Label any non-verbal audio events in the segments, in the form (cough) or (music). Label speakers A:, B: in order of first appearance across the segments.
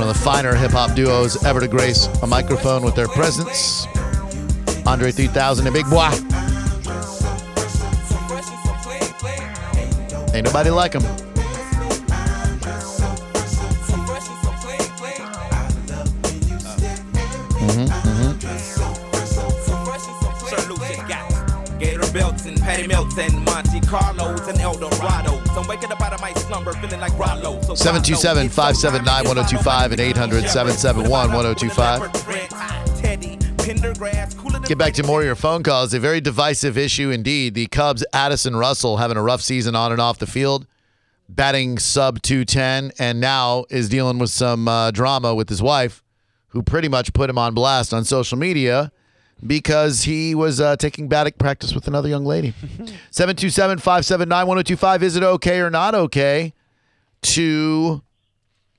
A: one of the finer hip hop duos ever to grace a microphone with their presence. Andre 3000 and Big Boi. Ain't nobody like him.
B: Gator belts and Patty Melts and Monte Carlos and El Dorado. I'm waking up out of my slumber feeling like Rollo. So
A: 727 579 1025 and 800 771 1025. Get back to more of your phone calls. A very divisive issue indeed. The Cubs, Addison Russell, having a rough season on and off the field, batting sub 210, and now is dealing with some uh, drama with his wife, who pretty much put him on blast on social media because he was uh, taking batting practice with another young lady. (laughs) 727 579 1025. Is it okay or not okay to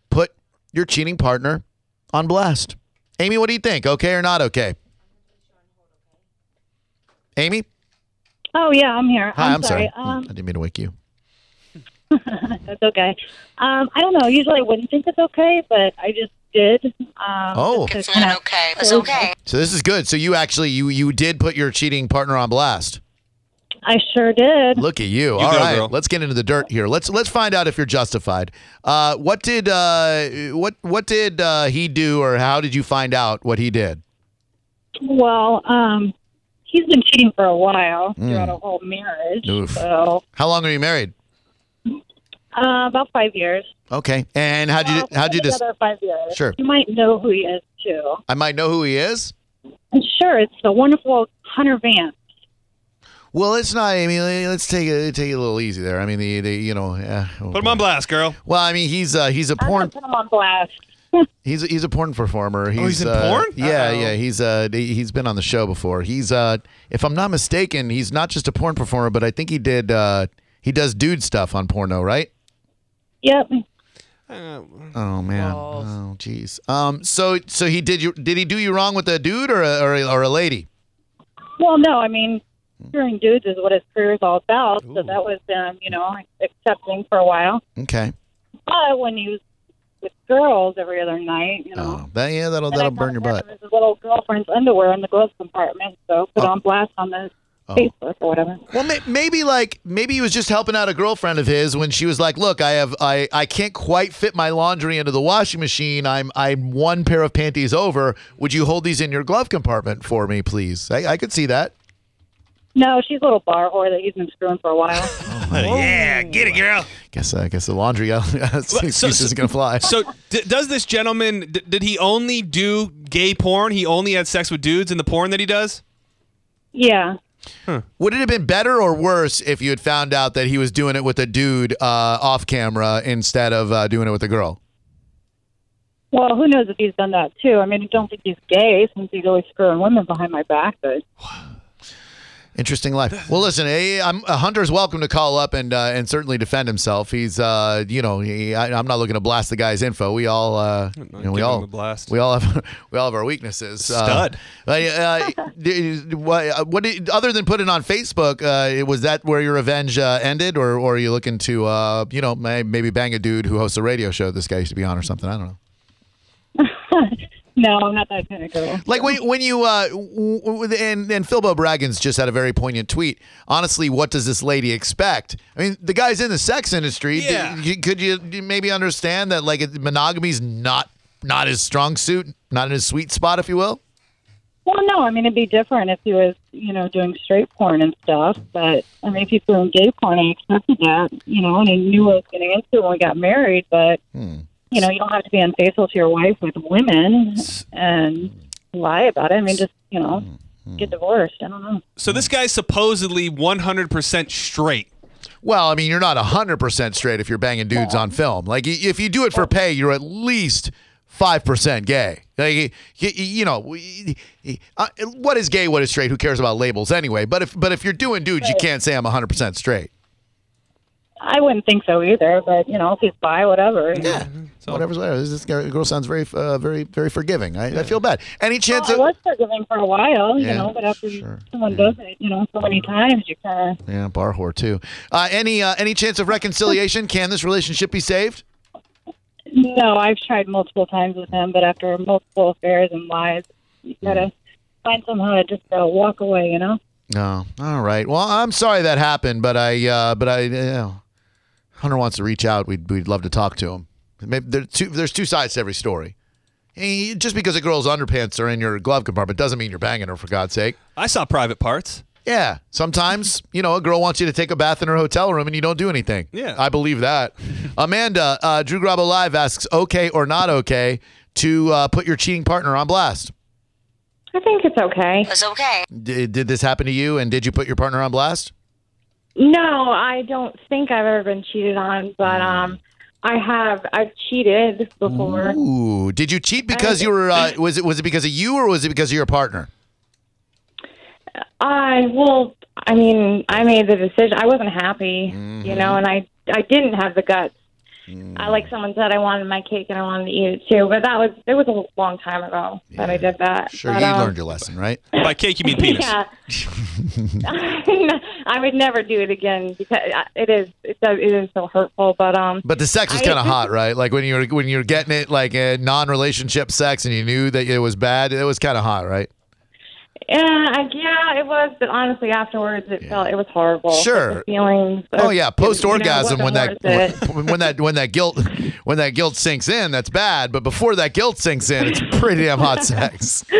A: put your cheating partner on blast? Amy, what do you think? Okay or not okay? Amy?
C: Oh yeah, I'm here.
A: Hi, I'm, sorry.
C: Um,
A: I didn't mean to wake you. (laughs)
C: that's okay. Um, I don't know. Usually I wouldn't think it's okay, but I just did. Um,
A: Oh.
D: It's
C: kinda-
D: not okay. It's okay.
A: So this is good. So you actually you you did put your cheating partner on blast.
C: I sure did.
A: Look at you.
E: You
A: All
E: go,
A: right,
E: girl.
A: let's get into the dirt here. Let's let's find out if you're justified. Uh, what did uh, what what did uh, he do, or how did you find out what he did?
C: Well, um, he's been cheating for a while throughout a whole marriage.
A: Oof.
C: So
A: How long are you married?
C: Uh, about five years.
A: Okay, and how'd you
C: Well,
A: how'd you
C: been
A: just?
C: together five years.
A: Sure.
C: You might know who he is too.
A: I might know who he is.
C: And sure, it's the wonderful Hunter Vance.
A: Well, it's not. I mean, let's take it take it a little easy there. I mean, the, the you know. Uh,
E: Put him on blast, girl.
A: Well, I mean, he's uh, he's a
C: I'm
A: porn
C: gonna put him on blast. (laughs)
A: he's a, he's a porn performer. He's,
E: Oh, he's in
A: uh,
E: porn?
A: Yeah,
E: Uh-oh.
A: yeah. He's uh he's been on the show before. He's uh if I'm not mistaken, he's not just a porn performer, but I think he did uh he does dude stuff on porno, right?
C: Yep.
A: Oh man. Oh jeez. Um. So so he did you did he do you wrong with a dude or a, or a, or a lady?
C: Well, no, I mean, screwing dudes is what his career is all about. So that was, um, you know, accepting for a while.
A: Okay.
C: But when he was with girls every other night, you know,
A: Oh, that yeah. That'll
C: and
A: that'll burn your butt.
C: with His little girlfriend's underwear in the glove compartment, so put
A: Oh.
C: on blast on the
A: Oh.
C: Facebook or whatever.
A: Well, may, maybe like maybe he was just helping out a girlfriend of his when she was like, "Look, I have I I can't quite fit my laundry into the washing machine. I'm I'm one pair of panties over. Would you hold these in your glove compartment for me, please?" I, I could see that.
C: No, she's a little bar whore that he's been screwing for a while. (laughs)
E: Oh, yeah, get it, girl.
A: Guess I guess the laundry (laughs) uh, excuse
E: so-
A: isn't gonna fly.
E: So, d- does this gentleman? D- did he only do gay porn? He only had sex with dudes in the porn that he does?
C: yeah.
A: Would it have been better or worse if you had found out that he was doing it with a dude uh, off camera instead of uh, doing it with a girl?
C: Well, who knows if he's done that too? I mean, I don't think he's gay since he's always screwing women behind my back. But
A: Interesting life. Well, listen, eh, I'm, uh, Hunter's welcome to call up and uh, and certainly defend himself. He's, uh, you know, he, I, I'm not looking to blast the guy's info. We all, uh, you know, we all,
E: blast.
A: we all have, (laughs) we all have our weaknesses.
E: Stud.
A: Uh, (laughs) uh, what, what did, other than putting on Facebook, uh, was that where your revenge uh, ended, or, or are you looking to, uh, you know, maybe bang a dude who hosts a radio show this guy used to be on or something? I don't know.
C: No, I'm not that kind of girl.
A: Like when, when you uh, w- w- and and Philbo Braggins just had a very poignant tweet. Honestly, what does this lady expect? I mean, the guy's in the sex industry.
E: Yeah.
A: you- could you maybe understand that like monogamy's not not his strong suit, not in his sweet spot, if you will?
C: Well, no, I mean it'd be different if he was, you know, doing straight porn and stuff. But I mean, if he's doing gay porn, I accepted that, you know, and I knew what I was getting into when we got married. But you know, you don't have to be unfaithful to your wife with women and lie about it. I mean, just you know, get divorced. I don't know.
E: So this guy's supposedly 100% straight.
A: Well, I mean, you're not 100% straight if you're banging dudes on film. Like, if you do it for pay, you're at least 5% gay. Like, y- y- you know, y- y- uh, what is gay, what is straight? Who cares about labels anyway? But if but if you're doing dudes, you can't say I'm 100% straight.
C: I wouldn't think so either. But you know, if he's bi, whatever.
A: Yeah. So Whatever's there. This girl girl sounds very, uh, very, very forgiving. I, I feel bad. Any chance
C: Well, I was forgiving for a while, you
A: Yeah,
C: know, but after
A: sure,
C: someone does it, you know, so many times, you kind of
A: yeah, bar whore too? Uh, any uh, any chance of reconciliation? Can this relationship be saved?
C: No, I've tried multiple times with him, but after multiple affairs and lies, you gotta find somehow to just uh, walk away. You know.
A: No. All right. Well, I'm sorry that happened, but I, uh, but I, you know, Hunter wants to reach out. We'd, we'd love to talk to him. Maybe there's two, there's two sides to every story. Eh, Just because a girl's underpants are in your glove compartment doesn't mean you're banging her, for God's sake.
E: I saw private parts.
A: Yeah. Sometimes, you know, a girl wants you to take a bath in her hotel room and you don't do anything.
E: Yeah.
A: I believe that. (laughs) Amanda, uh, Drew Garabo Live asks, okay or not okay to uh, put your cheating partner on blast?
D: I think it's okay.
F: It's okay.
A: Did, did this happen to you and did you put your partner on blast?
D: No, I don't think I've ever been cheated on, but um, I have. I've cheated before.
A: Ooh, did you cheat because you were? Uh, was it was it because of you or was it because of your partner?
D: I well, I mean, I made the decision. I wasn't happy,
A: Mm-hmm.
D: you know, and I I didn't have the guts.
A: Mm.
D: I like someone said I wanted my cake and I wanted to eat it too, but that was it was a long time ago that I did that.
A: Sure,
D: But,
A: you
D: um,
A: learned your lesson, right? (laughs)
E: By cake, you mean (laughs) penis.
D: Yeah, (laughs) I would never do it again because it is it does it is so hurtful. But um,
A: But the sex was
D: I-
A: kind of hot, right? Like when you were when you're getting it like a non-relationship sex and you knew that it was bad. It was kind of hot, right?
D: Yeah, I, yeah, it was. But honestly, afterwards, it felt it was horrible.
A: Sure.
D: feelings.
A: Oh yeah, post orgasm
D: wasn't
A: when that when, (laughs) when that when that guilt when that guilt sinks in, that's bad. But before that guilt sinks in, it's pretty damn hot sex. (laughs)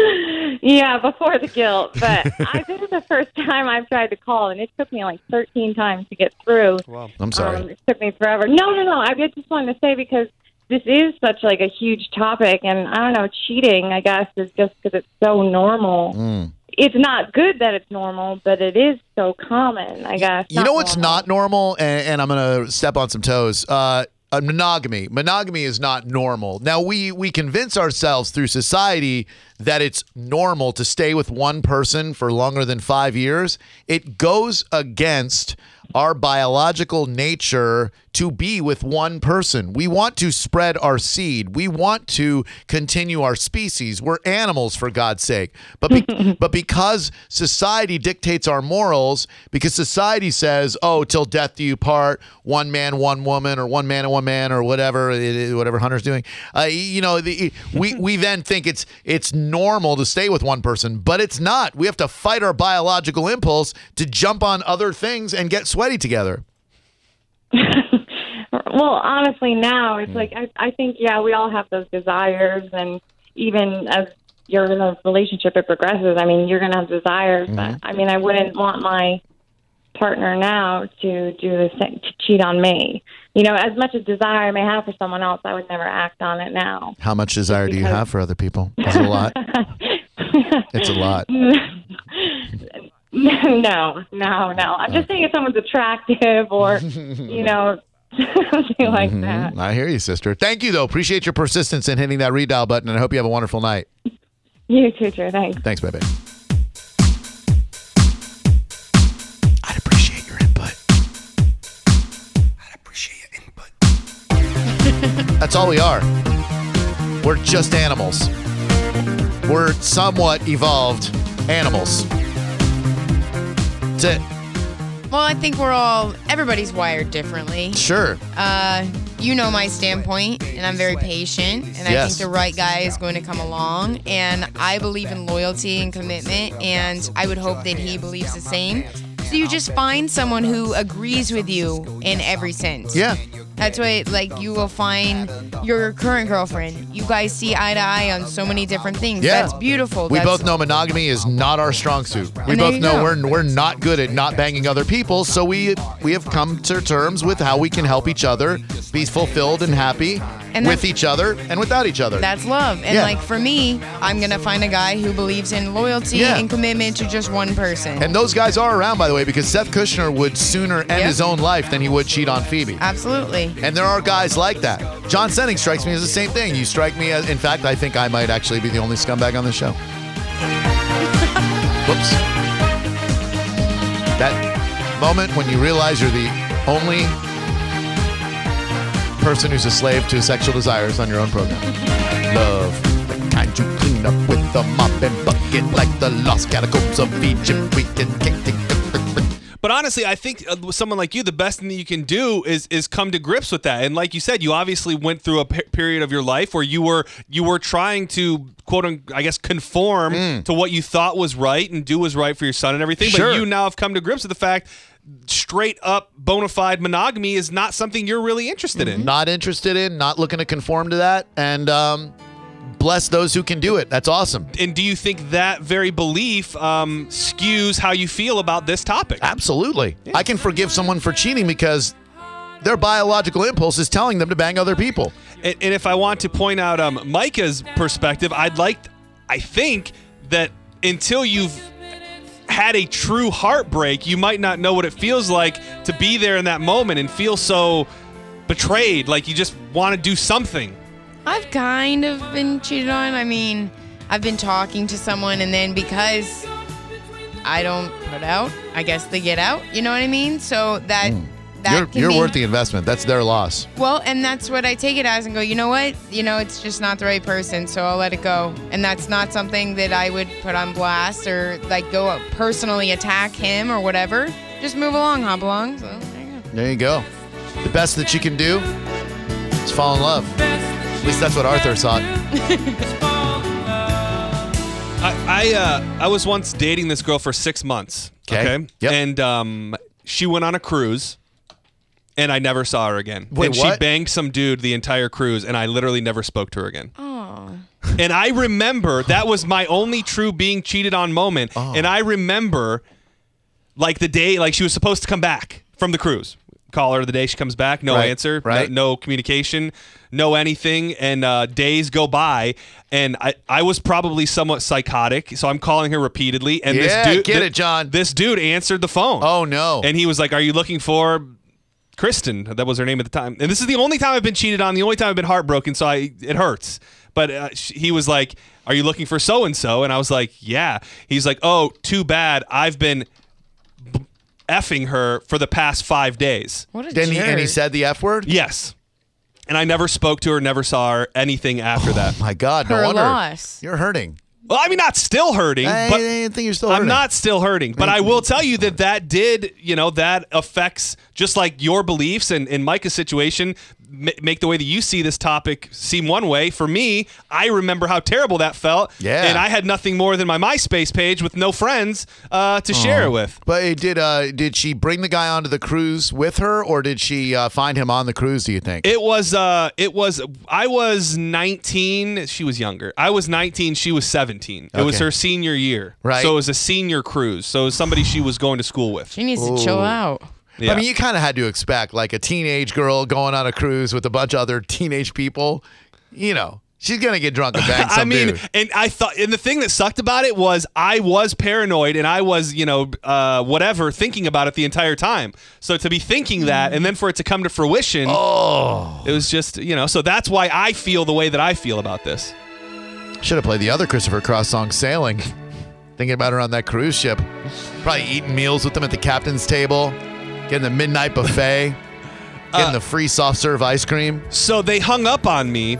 D: Yeah, before the guilt. But I, this is the first time I've tried to call, and it took me like 13 times to get through.
A: Well, I'm sorry.
D: Um, it took me forever. No, no, no. I just wanted to say because this is such like a huge topic, and I don't know, cheating. I guess is just because it's so normal.
A: Mm.
D: It's not good that it's normal, but it is so common. I guess.
A: You know what's not normal, and, and I'm gonna step on some toes. Uh, uh, monogamy. Monogamy is not normal. Now we we convince ourselves through society that it's normal to stay with one person for longer than five years. It goes against our biological nature to be with one person. We want to spread our seed. We want to continue our species. We're animals for God's sake. But be- (laughs) but because society dictates our morals, because society says, "Oh, till death do you part," one man, one woman, or one man and one man, or whatever it is, whatever Hunter's doing. Uh, you know, the, we (laughs) we then think it's it's normal to stay with one person, but it's not. We have to fight our biological impulse to jump on other things and get sweaty together. (laughs)
D: Well, honestly, now
A: Hmm.
D: it's like I, I think yeah, we all have those desires, and even as you're in a relationship, it progresses. I mean, you're gonna have desires,
A: Mm-hmm.
D: but I mean, I wouldn't want my partner now to do the same, to cheat on me. You know, as much as desire I may have for someone else, I would never act on it now.
A: How much desire do you have for other people? Is it a lot? (laughs) it's a lot. (laughs)
D: no, no, no. I'm just saying if someone's attractive or, you know, (laughs) something like mm-hmm. that.
A: I hear you, sister. Thank you, though. Appreciate your persistence in hitting that redial button, and I hope you have a wonderful night.
D: You too, Drew. Thanks.
A: Thanks, baby. I'd appreciate your input.
B: I'd appreciate your input. (laughs)
A: That's all we are. We're just animals. We're somewhat evolved animals. That's it.
G: Well, I think we're all everybody's wired differently.
A: Sure.
G: Uh, you know my standpoint, and I'm very patient, and I
A: Yes.
G: think the right guy is going to come along. And I believe in loyalty and commitment, and I would hope that he believes the same. So you just find someone who agrees with you in every sense.
A: Yeah.
G: That's why, like, you will find your current girlfriend. You guys see eye to eye on so many different things.
A: Yeah.
G: That's beautiful.
A: We
G: That's-
A: both know monogamy is not our strong suit. We both know
G: go.
A: we're we're not good at not banging other people, so we we have come to terms with how we can help each other be fulfilled and happy
G: And
A: with each other and without each other.
G: That's love. And
A: Yeah.
G: like for me, I'm gonna find a guy who believes in loyalty
A: Yeah.
G: and commitment to just one person.
A: and those guys are around, by the way, because Seth Kushner would sooner end
G: Yep.
A: his own life than he would cheat on Phoebe.
G: Absolutely.
A: And there are guys like that. John Senning strikes me as the same thing. You strike me as, in fact, I think I might actually be the only scumbag on the show. (laughs) Whoops. That moment when you realize you're the only person who's a slave to sexual desires on your own program. Love. The kind you clean up with a mop and bucket like the lost catacombs of Egypt. We can kick, kick.
E: But honestly, I think uh, with someone like you, the best thing that you can do is is come to grips with that. And like you said, you obviously went through a pe- period of your life where you were you were trying to quote unquote, I guess conform to what you thought was right and do was right for your son and everything.
A: Mm. Sure.
E: But you now have come to grips with the fact straight up bona fide monogamy is not something you're really interested in.
A: Not interested in, not looking to conform to that, and um, bless those who can do it. That's awesome.
E: And do you think that very belief um, skews how you feel about this topic?
A: Absolutely. I can forgive someone for cheating because their biological impulse is telling them to bang other people.
E: And, and if I want to point out um, Micah's perspective, I'd like, I think that until you've had a true heartbreak, you might not know what it feels like to be there in that moment and feel so betrayed, like you just want to do something.
G: I've kind of been cheated on. I mean, I've been talking to someone, and then because I don't put out, I guess they get out. You know what I mean? So that that
A: Hmm. You're,
G: can
A: you're
G: be,
A: worth the investment. That's their loss.
G: Well, and that's what I take it as and go, you know what? You know, it's just not the right person, so I'll let it go. And that's not something that I would put on blast or like go personally attack him or whatever. Just move along, hop along. So there you go.
A: There you go. The best that you can do is fall in love. At least that's what Arthur thought. (laughs)
E: I I, uh, I was once dating this girl for six months.
A: 'Kay.
E: Okay.
A: Yep.
E: And um, she went on a cruise, and I never saw her again.
A: Wait,
E: and
A: what?
E: she banged some dude the entire cruise, and I literally never spoke to her again.
G: Oh.
E: And I remember that was my only true being cheated on moment.
A: Oh.
E: And I remember like the day like she was supposed to come back from the cruise. Call her the day she comes back, no
A: Right,
E: answer, no-
A: right.
E: no, communication, no anything. And uh, days go by, and I, I was probably somewhat psychotic, so I'm calling her repeatedly. And
A: Yeah,
E: this dude,
A: get
E: thi-
A: it, John.
E: This dude answered the phone.
A: Oh, no.
E: And he was like, "Are you looking for Kristen?" That was her name at the time. And this is the only time I've been cheated on. The only time I've been heartbroken. So I it hurts. But uh, sh- he was like, "Are you looking for so and so?" And I was like, "Yeah." He's like, "Oh, too bad. I've been." b- effing her for the past five days.
G: What a
A: Then he, and he said the F word?
E: Yes. And I never spoke to her, never saw her, anything after that.
A: My God, no
G: Her
A: wonder.
G: loss.
A: You're hurting.
E: Well, I mean, not still hurting,
A: I,
E: but
A: I think you're still
E: I'm not still hurting, but I will tell you that that did, you know, that affects just like your beliefs and in Micah's situation, ma- make the way that you see this topic seem one way. For me, I remember how terrible that felt.
A: Yeah.
E: And I had nothing more than my MySpace page with no friends uh, to share it with.
A: But uh, did uh, did she bring the guy onto the cruise with her, or did she uh, find him on the cruise? Do you think?
E: It was, uh, it was, I was 19. She was younger. I was 19. She was 17. It was her senior year.
A: Right.
E: So it was a senior cruise. So it was somebody she was going to school with.
G: She needs to chill out.
E: Yeah.
A: I mean, you kind of had to expect like a teenage girl going on a cruise with a bunch of other teenage people. You know, she's gonna get drunk and bang (laughs) some
E: I mean,
A: dude.
E: and I thought, and the thing that sucked about it was I was paranoid and I was, you know, uh, whatever, thinking about it the entire time. So to be thinking that and then for it to come to fruition,
A: Oh,
E: it was just, you know, so that's why I feel the way that I feel about this.
A: should have played the other Christopher Cross song, "Sailing." Thinking about her on that cruise ship, probably eating meals with them at the captain's table, getting the midnight buffet, (laughs) getting
E: Uh,
A: the free soft serve ice cream.
E: So they hung up on me.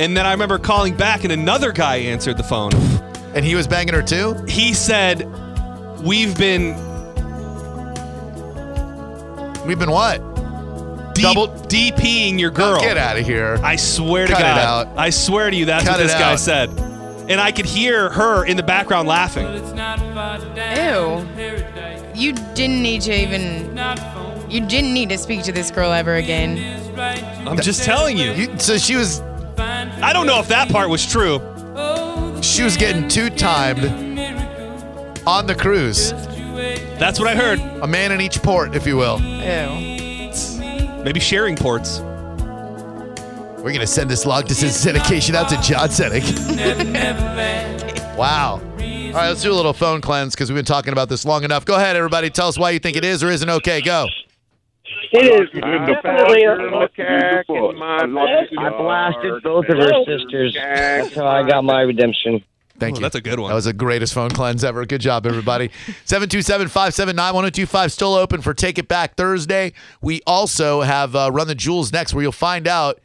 E: And then I remember calling back and another guy answered the phone.
A: And he was banging her too.
E: He said, We've been
A: We've been what?
E: D-
A: Double-
E: DPing your girl.
A: Get out of here.
E: I swear to
A: Cut it
E: God.
A: out.
E: I swear to you, that's
A: Cut
E: what
A: it
E: this guy
A: out.
E: said. And I could hear her in the background laughing.
G: Ew. You didn't need to even. You didn't need to speak to this girl ever again.
E: I'm just telling you.
A: You, so she was
E: I don't know if that part was true.
A: she was getting two timed on the cruise.
E: That's what I heard.
A: A man in each port, if you will.
G: Ew.
E: Maybe sharing ports.
A: We're gonna send this log to syndication out to John Sedek. (laughs) wow. All right, let's do a little phone cleanse because we've been talking about this long enough. Go ahead, everybody. Tell us why you think it is or isn't okay. Go.
F: It is definitely I blasted both of her sisters. That's how I got my redemption.
A: Thank
E: Oh,
A: you.
E: that's a good one.
A: That was the greatest phone cleanse ever. Good job, everybody. (laughs) 727 579 1025 still open for Take It Back Thursday. We also have uh, Run the Jewels next, where you'll find out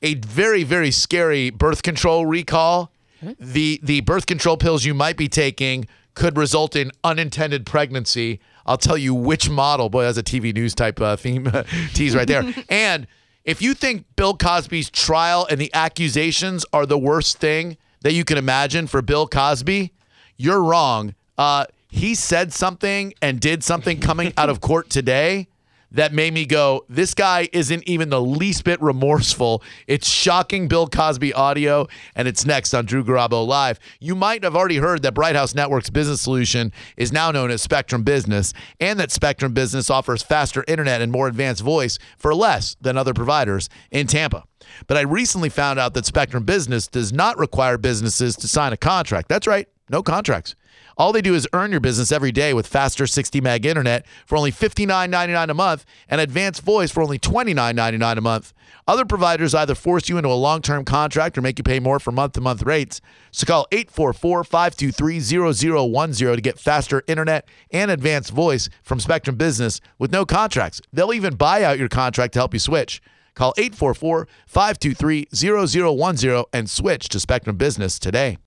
A: a very, very scary birth control recall. The, the birth control pills you might be taking could result in unintended pregnancy. I'll tell you which model. Boy, that's a TV news type uh, (laughs) theme tease right there. (laughs) and if you think Bill Cosby's trial and the accusations are the worst thing that you can imagine for Bill Cosby, you're wrong. Uh, he said something and did something coming out of court today that made me go, this guy isn't even the least bit remorseful. It's shocking Bill Cosby audio, and it's next on Drew Garabo Live. You might have already heard that Bright House Network's business solution is now known as Spectrum Business, and that Spectrum Business offers faster internet and more advanced voice for less than other providers in Tampa. But I recently found out that Spectrum Business does not require businesses to sign a contract. That's right, no contracts. All they do is earn your business every day with faster 60 meg internet for only $59.99 a month and advanced voice for only $29.99 a month. Other providers either force you into a long term contract or make you pay more for month to month rates. So call 844 523 0010 to get faster internet and advanced voice from Spectrum Business with no contracts. They'll even buy out your contract to help you switch. Call 844 523 0010 and switch to Spectrum Business today.